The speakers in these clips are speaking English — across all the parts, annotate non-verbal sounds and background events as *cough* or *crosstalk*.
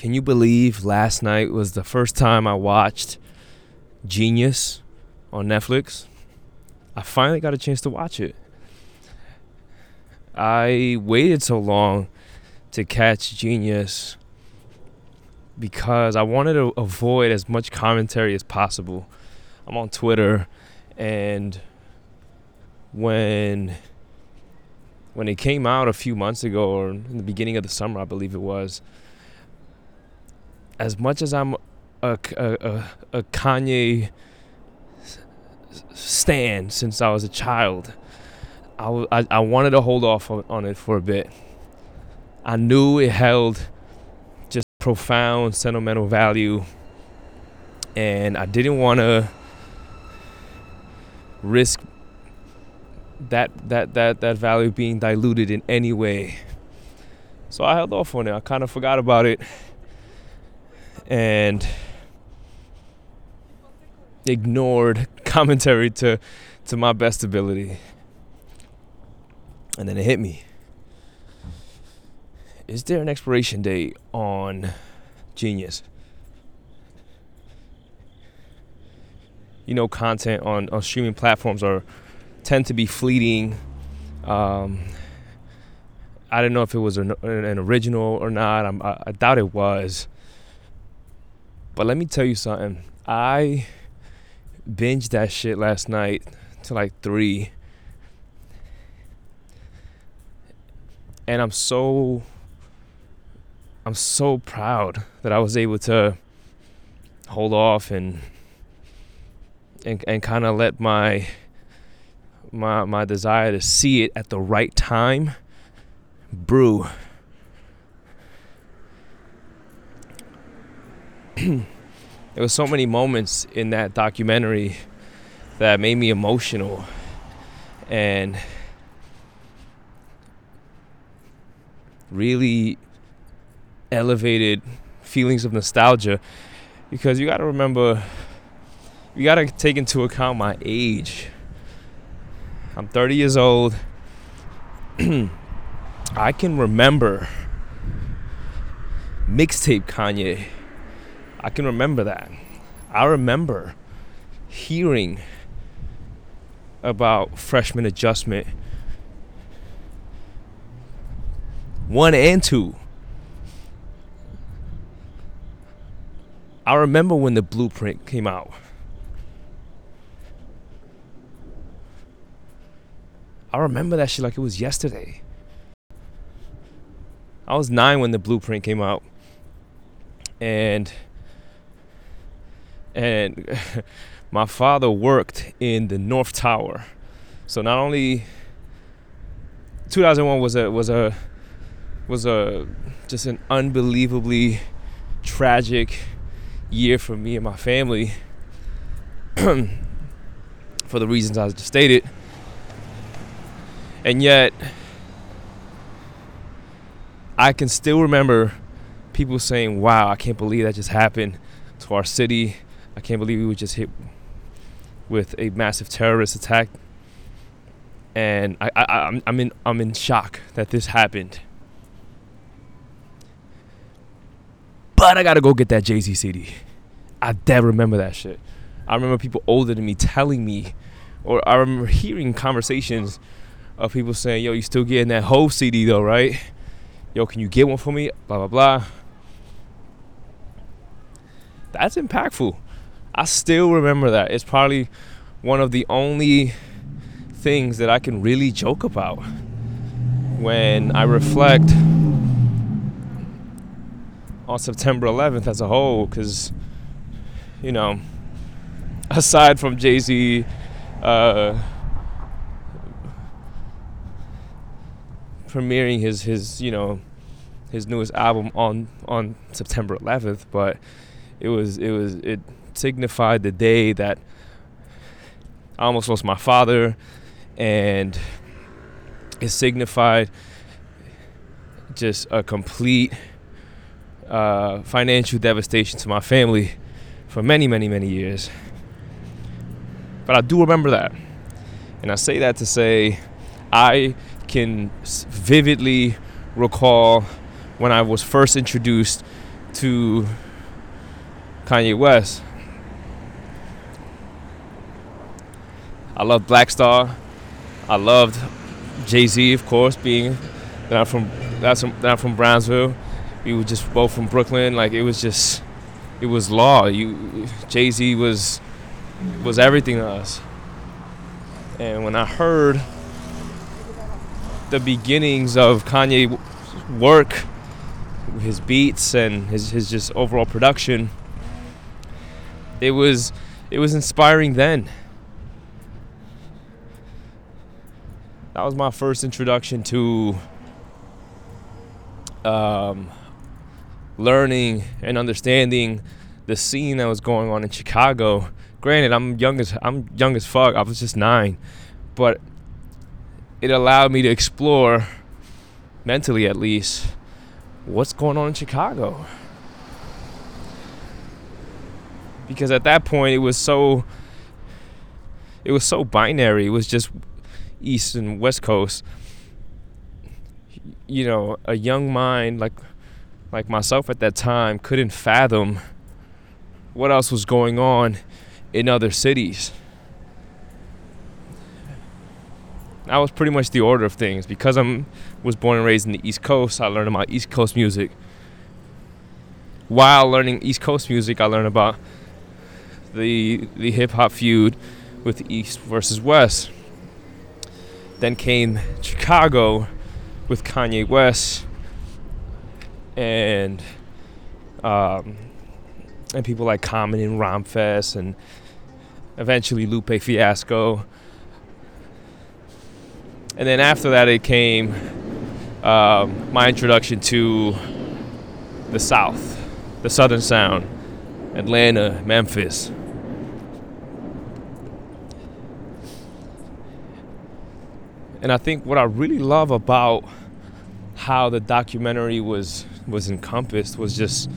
Can you believe last night was the first time I watched jeen-yuhs on Netflix? I finally got a chance to watch it. I waited so long to catch jeen-yuhs because I wanted to avoid as much commentary as possible. I'm on Twitter and when when it came out a few months ago or in the beginning of the summer, I believe it was, as much as I'm a, a, a, Kanye stan since I was a child, I I wanted to hold off on, on it for a bit. I knew it held just profound sentimental value, and I didn't want to risk that that that that value being diluted in any way. So I held off on it. I kind of forgot about it and ignored *laughs* commentary to to my best ability. And then it hit me. Is there an expiration date on jeen-yuhs? You know, content on, on streaming platforms are tend to be fleeting. Um, I don't know if it was an, an original or not. I'm, I, I doubt it was. But let me tell you something. I binged that shit last night to like three. And I'm so I'm so proud that I was able to hold off and and, and kind of let my my my desire to see it at the right time brew *clears throat* there was so many moments in that documentary that made me emotional. And really elevated feelings of nostalgia. Because you got to remember you got to take into account my age. I'm 30 years old. *clears throat* I can remember mixtape Kanye I can remember that. I remember hearing about Freshmen Adjustment one and two. I remember when the blueprint came out. I remember that shit like it was yesterday. I was nine when the blueprint came out. And and *laughs* my father worked in the North Tower. So not only 2001 was a was a was a just an unbelievably tragic year for me and my family *clears throat* for the reasons I just stated. And yet I can still remember people saying, "Wow, I can't believe that just happened to our city." I can't believe we were just hit with a massive terrorist attack, and I, I, I'm, I'm in, I'm in shock that this happened. But I gotta go get that Jay Z CD. I dead remember that shit. I remember people older than me telling me, or I remember hearing conversations of people saying, "Yo, you still getting that whole CD though, right? Yo, can you get one for me?" Blah blah blah. That's impactful. I still remember that. It's probably one of the only things that I can really joke about when I reflect on September 11th as a whole, because, you know, aside from Jay Z, uh, premiering his his you know his newest album on on September 11th, but it was it was it signified the day that I almost lost my father, and it signified just a complete uh, financial devastation to my family for many, many, many years. But I do remember that. And I say that to say I can vividly recall when I was first introduced to Kanye West. I loved Black Star. I loved Jay Z, of course, being that I'm from that's that I'm from Brownsville. We were just both from Brooklyn. Like it was just, it was law. You, Jay Z was was everything to us. And when I heard the beginnings of Kanye work, his beats and his, his just overall production, it was it was inspiring then. That was my first introduction to um, learning and understanding the scene that was going on in Chicago. Granted, I'm young as I'm young as fuck. I was just nine, but it allowed me to explore, mentally at least, what's going on in Chicago. Because at that point, it was so. It was so binary. It was just East and West Coast. You know, a young mind like like myself at that time couldn't fathom what else was going on in other cities. That was pretty much the order of things. Because I was born and raised in the East Coast, I learned about East Coast music. While learning East Coast music, I learned about the the hip hop feud with East versus West. Then came Chicago with Kanye West and um, and people like Common and Rhymefest and eventually Lupe Fiasco. And then after that, it came um, my introduction to the South, the Southern Sound, Atlanta, Memphis. And I think what I really love about how the documentary was was encompassed was just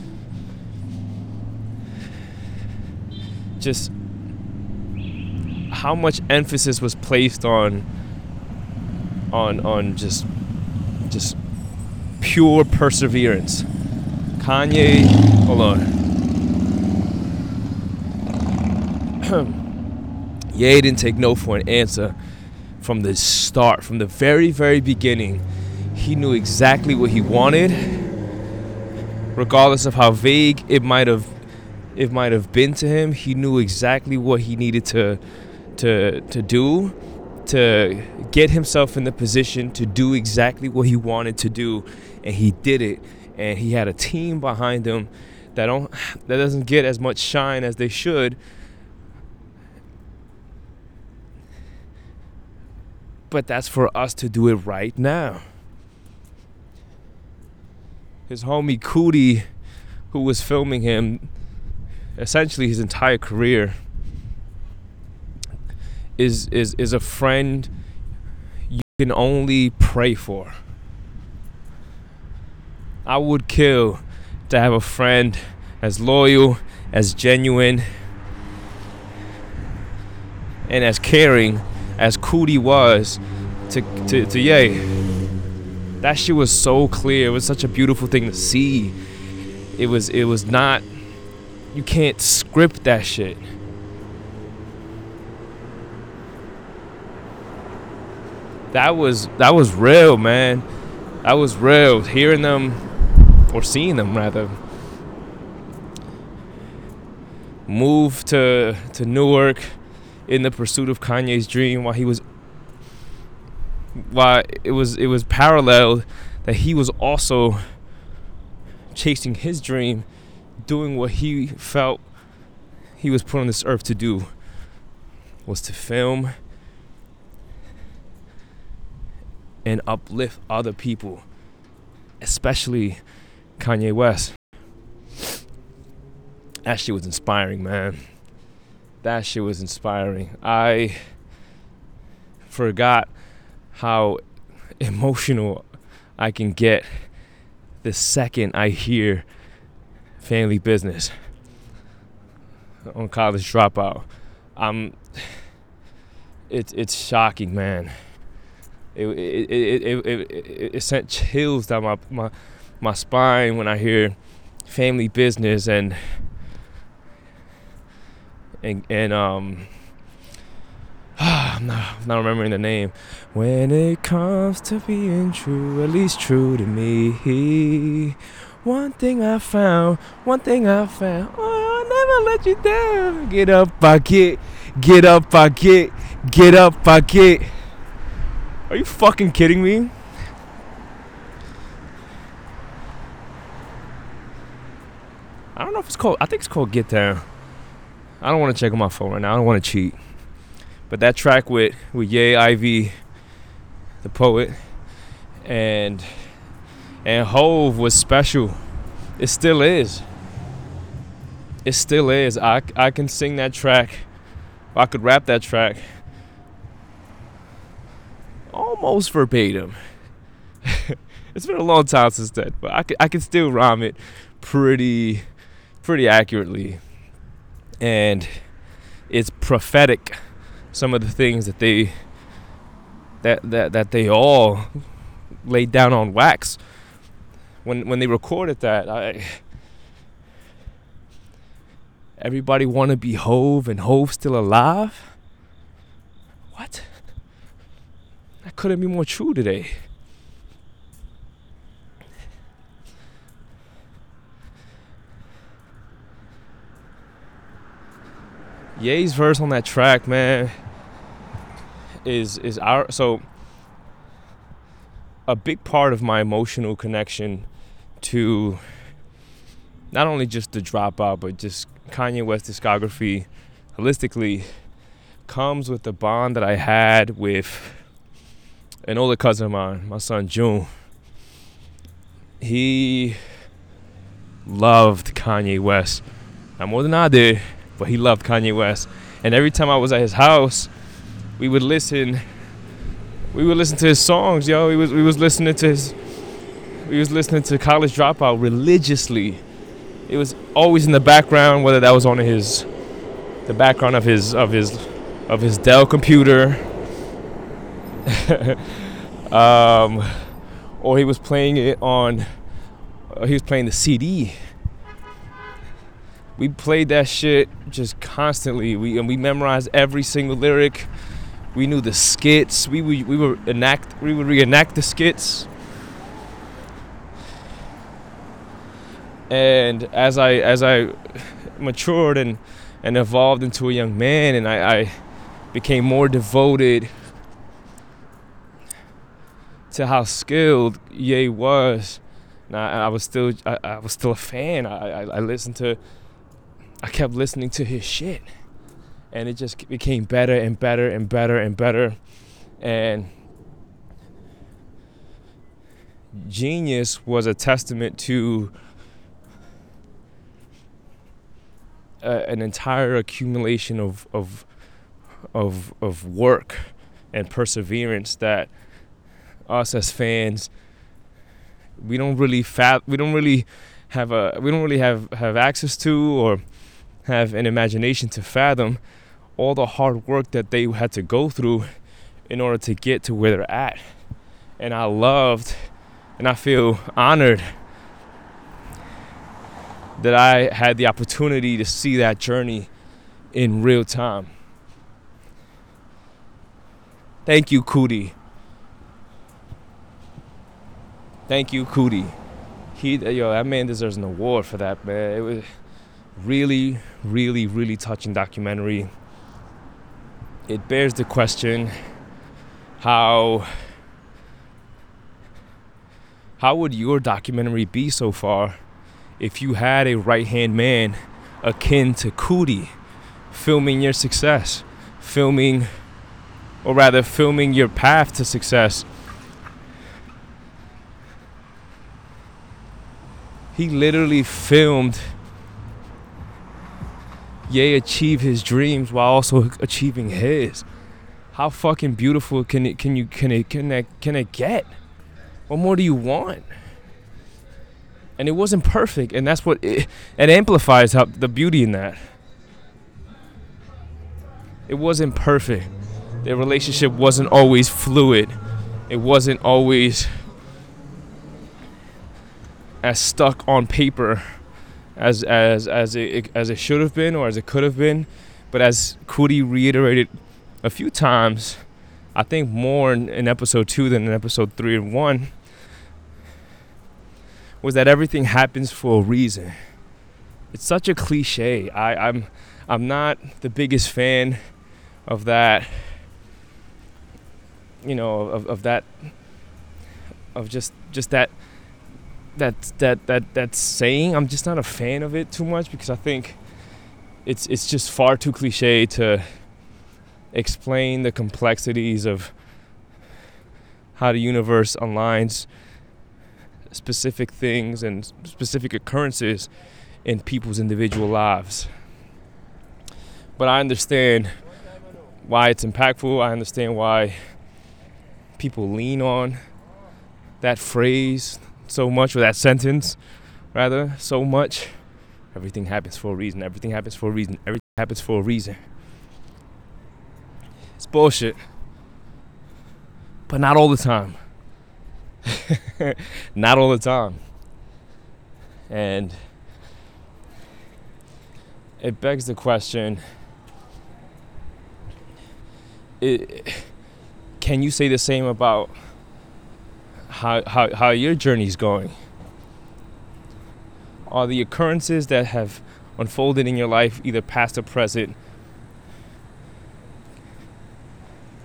just how much emphasis was placed on on on just just pure perseverance. Kanye, hold on. Ye didn't take no for an answer from the start, from the very, very beginning. He knew exactly what he wanted, regardless of how vague it might have it might have been to him. He knew exactly what he needed to to to do to get himself in the position to do exactly what he wanted to do and he did it and he had a team behind him that don't that doesn't get as much shine as they should but that's for us to do it right now his homie Coodie who was filming him essentially his entire career is is is a friend you can only pray for. I would kill to have a friend as loyal, as genuine, and as caring as Coodie was to to, to Ye. That shit was so clear. It was such a beautiful thing to see. It was it was not you can't script that shit. that was that was real, man. That was real. Hearing them or seeing them rather move to to Newark in the pursuit of Kanye's dream while he was while it was it was parallel that he was also chasing his dream, doing what he felt he was put on this earth to do was to film and uplift other people, especially Kanye West. That shit was inspiring, man. That shit was inspiring. I forgot how emotional I can get the second I hear family business on college dropout. I'm it's it's shocking, man it it, it, it, it, it sent chills down my, my my spine when I hear family business and and and um *sighs* I'm not, I'm not remembering the name. When it comes to being true, at least true to me. One thing I found, one thing I found. Oh, I'll never let you down. Get up, I get. Get up, I get. Get up, I get. Are you fucking kidding me? I don't know if it's called. I think it's called Get Down. I don't want to check on my phone right now. I don't want to cheat. But that track with with Ye Ivy, the poet, and and Hove was special. It still is. It still is. I I can sing that track. I could rap that track almost verbatim. *laughs* it's been a long time since then, but I can I can still rhyme it pretty pretty accurately. And it's prophetic some of the things that they that that that they all laid down on wax. When when they recorded that I everybody want to be Hove and Hove still alive? What? That couldn't be more true today Ye's verse on that track, man, is is our so a big part of my emotional connection to not only just the dropout but just Kanye West discography holistically comes with the bond that I had with an older cousin of mine, my son June. He loved Kanye West. Not more than I did but he loved Kanye West. And every time I was at his house, we would listen. We would listen to his songs, yo. We was we was listening to his. We was listening to College Dropout religiously. It was always in the background, whether that was on his, the background of his of his, of his Dell computer. *laughs* um, or he was playing it on. he was playing the CD we played that shit just constantly. We and we memorized every single lyric. We knew the skits. We we, we were enact we would reenact the skits. And as I as I matured and and evolved into a young man, and I, I became more devoted to how skilled Ye was. And I, I was still I, I was still a fan. I, I, I listened to I kept listening to his shit. And it just became better and better and better and better. And jeen-yuhs was a testament to uh, an entire accumulation of, of, of, of work and perseverance that us as fans we don't really fat we don't really have a we don't really have have access to or have an imagination to fathom all the hard work that they had to go through in order to get to where they're at. And I loved and I feel honored that I had the opportunity to see that journey in real time. Thank you, Coodie. Thank you, Coodie. He, yo, that man deserves an award for that, man. It was really, really, really touching documentary. It bears the question how how would your documentary be so far if you had a right hand man akin to Coodie filming your success, filming or rather filming your path to success? He literally filmed Ye achieve his dreams while also achieving his. How fucking beautiful can it can you can it can it can it get? What more do you want? And it wasn't perfect, and that's what it, it amplifies how the beauty in that. It wasn't perfect. Their relationship wasn't always fluid. It wasn't always as stuck on paper as as as it as it should have been or as it could have been. But as Coodie reiterated a few times, I think more in, in episode two than in episode three and one, was that everything happens for a reason. It's such a cliche. I, I'm I'm not the biggest fan of that. You know, of, of that of just just that that that that that saying. I'm just not a fan of it too much because I think it's it's just far too cliche to explain the complexities of how the universe aligns specific things and specific occurrences in people's individual lives. But I understand why it's impactful. I understand why people lean on that phrase so much, or that sentence, rather, so much. Everything happens for a reason. Everything happens for a reason. Everything happens for a reason. It's bullshit. But not all the time. *laughs* not all the time. And it begs the question it, can you say the same about how, how, how your journey's going? Are the occurrences that have unfolded in your life, either past or present,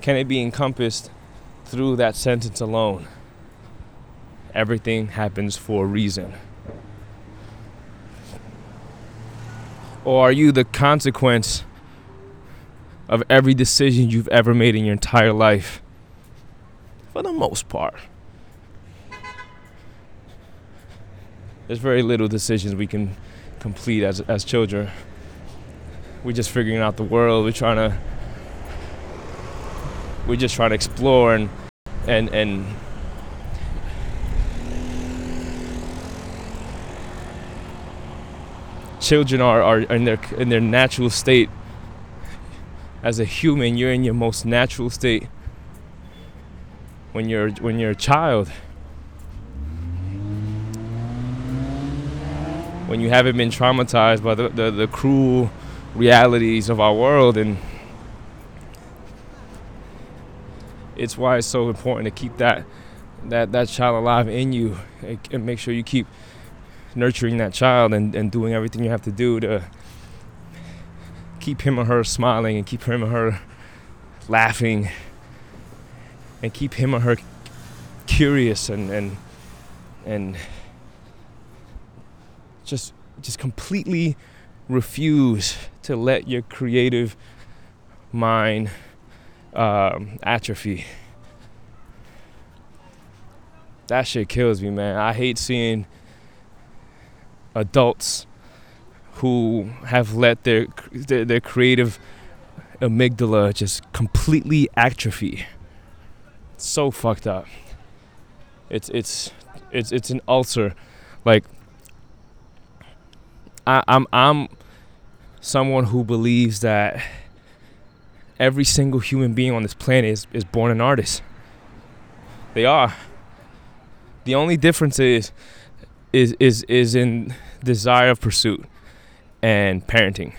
can it be encompassed through that sentence alone? Everything happens for a reason. Or are you the consequence of every decision you've ever made in your entire life? For the most part. There's very little decisions we can complete as, as children. We're just figuring out the world. We're trying to we're just trying to explore and and and children are, are in their in their natural state as a human you're in your most natural state when you're when you're a child when you haven't been traumatized by the, the, the cruel realities of our world and it's why it's so important to keep that that that child alive in you and make sure you keep nurturing that child and, and doing everything you have to do to keep him or her smiling and keep him or her laughing and keep him or her curious and and and just just completely refuse to let your creative mind um, atrophy. That shit kills me, man. I hate seeing adults who have let their, their, their creative amygdala just completely atrophy. It's so fucked up. It's it's it's it's an ulcer. Like I, I'm I'm someone who believes that every single human being on this planet is, is born an artist. They are. The only difference is is is is in desire of pursuit and parenting.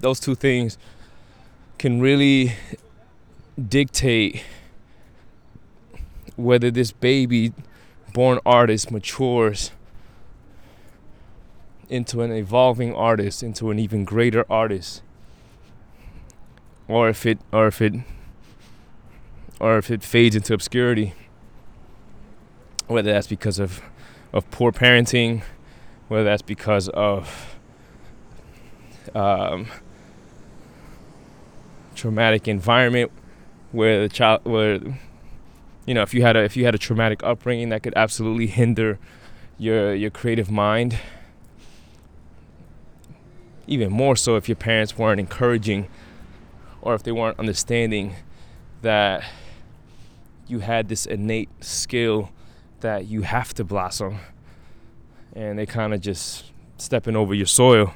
Those two things can really dictate whether this baby born artist matures into an evolving artist, into an even greater artist. Or if it or if it or if it fades into obscurity whether that's because of of poor parenting, whether that's because of um, traumatic environment where the child where you know if you had a if you had a traumatic upbringing that could absolutely hinder your your creative mind even more so if your parents weren't encouraging or if they weren't understanding that you had this innate skill that you have to blossom. And they kind of just stepping over your soil.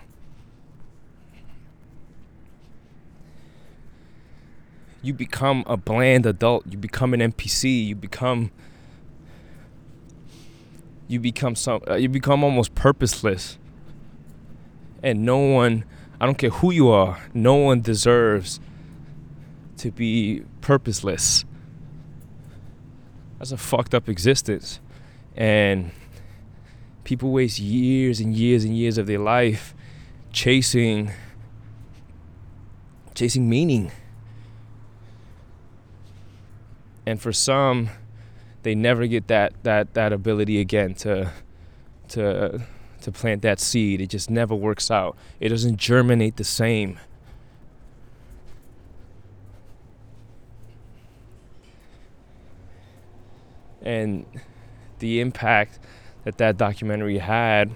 You become a bland adult, you become an NPC, you become you become some uh, you become almost purposeless and no one i don't care who you are no one deserves to be purposeless. That's a fucked up existence. And people waste years and years and years of their life chasing chasing meaning. And for some they never get that that that ability again to to to plant that seed. It just never works out. It doesn't germinate the same. And the impact that that documentary had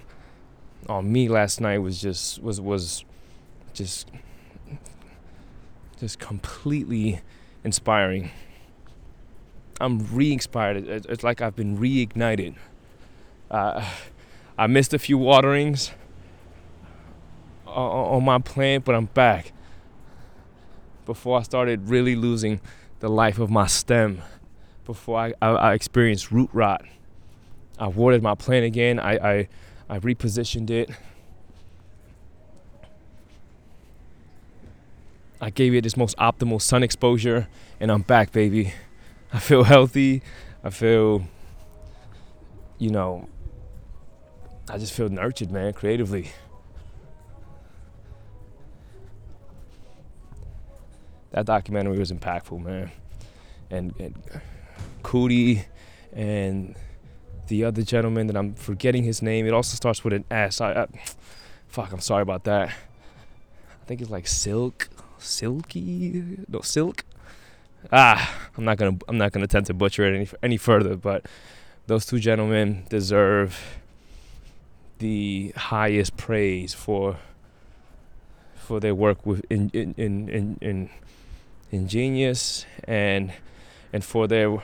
on me last night was just was was just just completely inspiring. I'm re-inspired. It's like I've been reignited. Uh, I missed a few waterings on my plant, but I'm back. Before I started really losing the life of my stem, before I, I, I experienced root rot, I watered my plant again. I, I, I repositioned it. I gave it this most optimal sun exposure, and I'm back, baby. I feel healthy. I feel, you know, I just feel nurtured, man, creatively. That documentary was impactful, man. And, and Coodie and the other gentleman that I'm forgetting his name. It also starts with an S. I, I, fuck, I'm sorry about that. I think it's like Silk, Silky, no Silk. Ah, I'm not gonna I'm not gonna attempt to butcher it any any further. But those two gentlemen deserve the highest praise for for their work with in in in in, in ingenious and and for their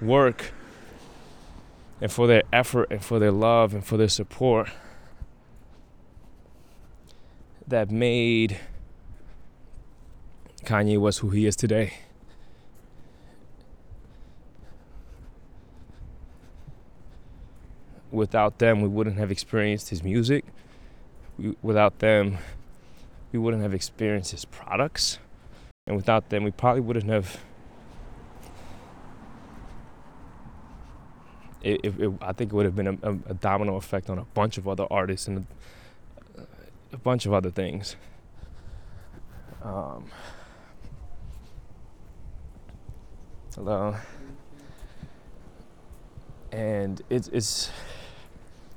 work and for their effort and for their love and for their support that made Kanye West who he is today. Without them, we wouldn't have experienced his music. We, without them, we wouldn't have experienced his products. And without them, we probably wouldn't have. It, it, it, I think it would have been a, a, domino effect on a bunch of other artists and a, a bunch of other things. Um, hello. And it's it's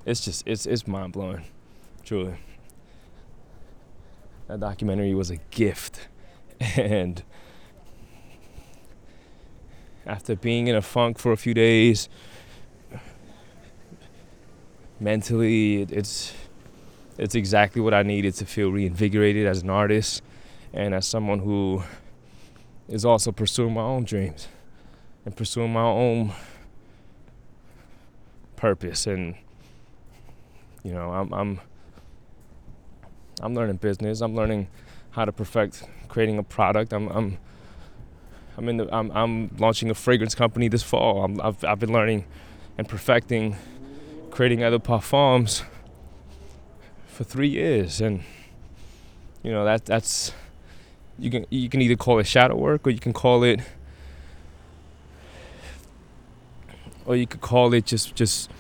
it's just it's it's mind blowing, truly. That documentary was a gift, *laughs* and after being in a funk for a few days, mentally it, it's it's exactly what I needed to feel reinvigorated as an artist and as someone who is also pursuing my own dreams and pursuing my own purpose and you know, I'm I'm I'm learning business. I'm learning how to perfect creating a product. I'm I'm I'm in the I'm I'm launching a fragrance company this fall. I'm, I've I've been learning and perfecting creating other parfums for three years, and you know that that's you can you can either call it shadow work or you can call it or you could call it just just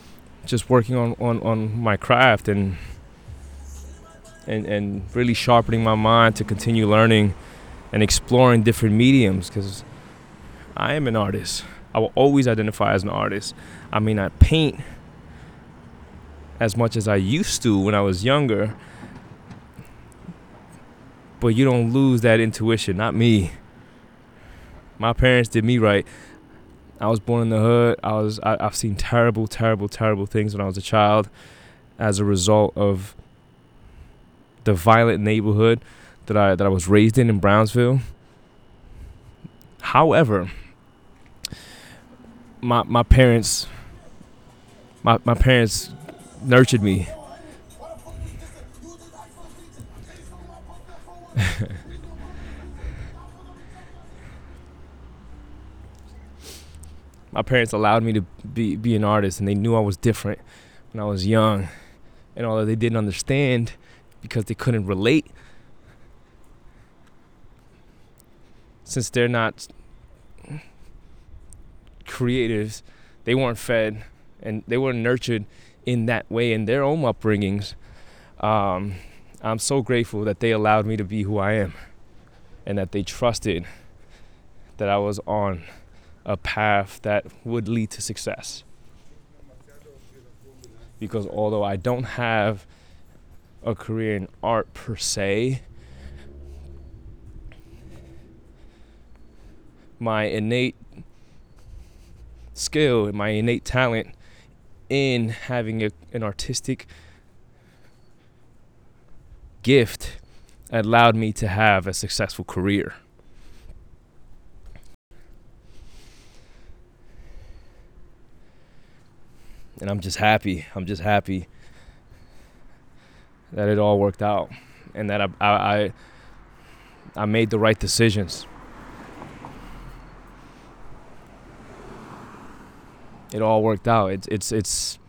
just working on, on, on my craft and and and really sharpening my mind to continue learning and exploring different mediums because I am an artist. I will always identify as an artist. I may not paint as much as I used to when I was younger, but you don't lose that intuition. Not me. My parents did me right. I was born in the hood. I was I, have seen terrible, terrible, terrible things when I was a child, as a result of the violent neighborhood that I that I was raised in in Brownsville. However, my my parents my my parents nurtured me. *laughs* my parents allowed me to be be an artist, and they knew I was different when I was young, and although they didn't understand because they couldn't relate, since they're not creatives, they weren't fed and they weren't nurtured in that way in their own upbringings. Um, I'm so grateful that they allowed me to be who I am and that they trusted that I was on a path that would lead to success. Because although I don't have a career in art per se, my innate skill and my innate talent in having a, an artistic gift allowed me to have a successful career. And I'm just happy. I'm just happy that it all worked out and that I I I made the right decisions. It all worked out. It's it's it's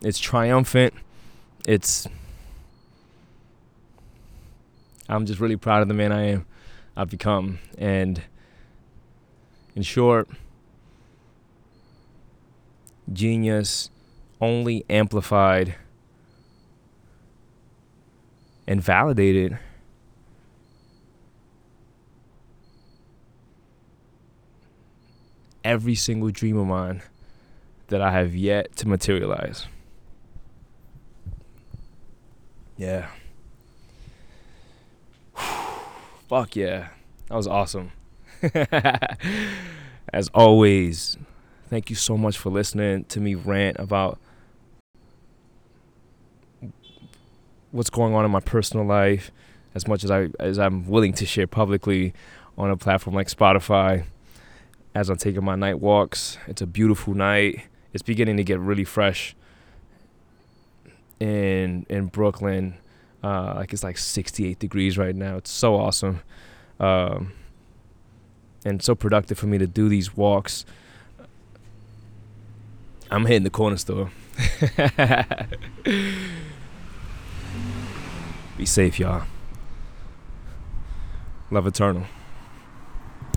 it's triumphant. It's I'm just really proud of the man I am, I've become. And in short, jeen-yuhs only amplified and validated every single dream of mine that I have yet to materialize. Yeah. *sighs* Fuck yeah. That was awesome. *laughs* As always, thank you so much for listening to me rant about what's going on in my personal life as much as I as I'm willing to share publicly on a platform like Spotify as I'm taking my night walks. It's a beautiful night. It's beginning to get really fresh in in Brooklyn. Uh, like it's like 68 degrees right now. It's so awesome, um, and so productive for me to do these walks. I'm hitting the corner store. *laughs* *laughs* Be safe, y'all. Love eternal.